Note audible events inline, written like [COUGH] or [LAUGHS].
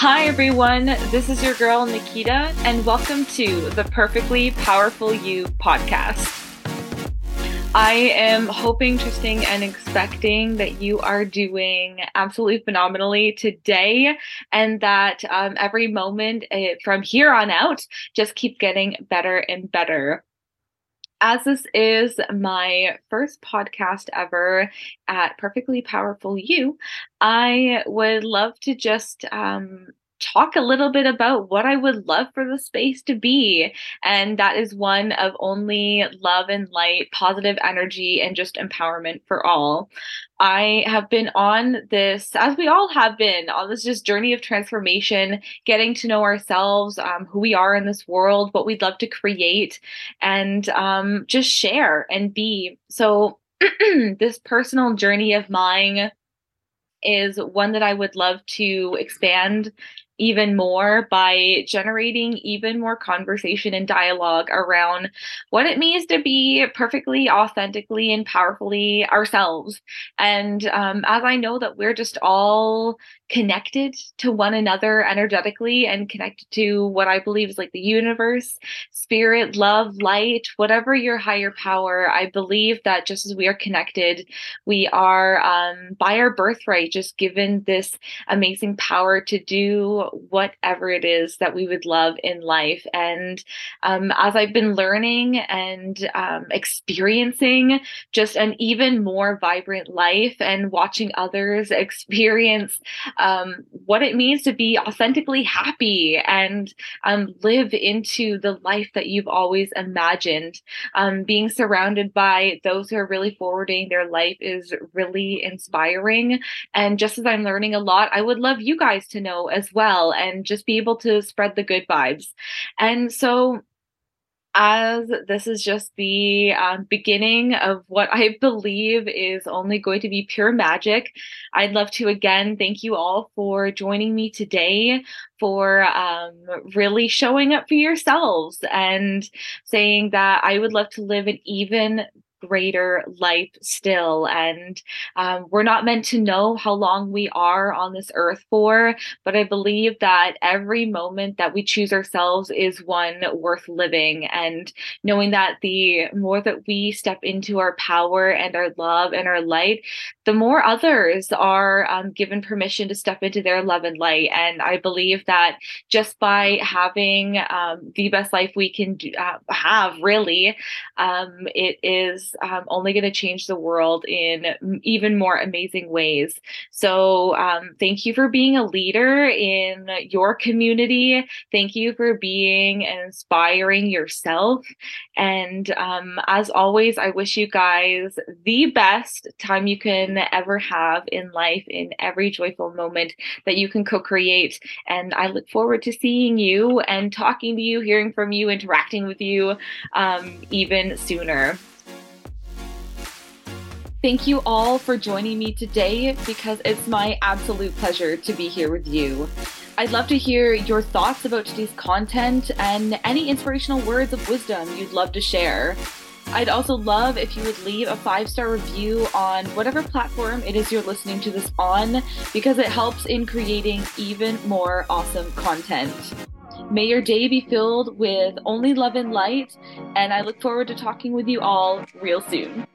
Hi, everyone. This is your girl, Nikita, and welcome to the Perfectly Powerfully You podcast. I am hoping, trusting, and expecting that you are doing absolutely phenomenally today, and that um, every moment uh, from here on out just keeps getting better and better as this is my first podcast ever at Perfectly Powerfully You, I would love to just um, talk a little bit about what I would love for the space to be. And that is one of only love and light, positive energy, and just empowerment for all. I have been on this, as we all have been, on this just journey of transformation, getting to know ourselves, um, who we are in this world, what we'd love to create, and um, just share and be. So, [CLEARS THROAT] this personal journey of mine is one that I would love to expand even more by generating even more conversation and dialogue around what it means to be perfectly, authentically, and powerfully ourselves. And um, as I know that we're just all connected to one another energetically and connected to what I believe is like the universe, spirit, love, light, whatever your higher power, I believe that just as we are connected, we are um, by our birthright just given this amazing power to do whatever it is that we would love in life. And um, as I've been learning and um, experiencing just an even more vibrant life and watching others experience um, what it means to be authentically happy and um, live into the life that you've always imagined, um, being surrounded by those who are really forwarding their life is really inspiring. And just as I'm learning a lot, I would love you guys to know as well well and just be able to spread the good vibes. And so as this is just the um, beginning of what I [LAUGHS] believe is only going to be pure magic, I'd love to again thank you all for joining me today, for um, really showing up for yourselves and saying that I would love to live an even greater life still. And um, we're not meant to know how long we are on this earth for, but I believe that every moment that we choose ourselves is one worth living. And knowing that the more that we step into our power and our love and our light, the more others are um, given permission to step into their love and light. And I believe that just by having um, the best life we can do, uh, have, really, um, it um, only going to change the world in even more amazing ways. So, um, thank you for being a leader in your community. Thank you for being inspiring yourself. And um, as always, I wish you guys the best time you can ever have in life, in every joyful moment that you can co create. And I look forward to seeing you and talking to you, hearing from you, interacting with you um, even sooner. Thank you all for joining me today because it's my absolute pleasure to be here with you. I'd love to hear your thoughts about today's content and any inspirational words of wisdom you'd love to share. I'd also love if you would leave a five star review on whatever platform it is you're listening to this on because it helps in creating even more awesome content. May your day be filled with only love and light, and I look forward to talking with you all real soon.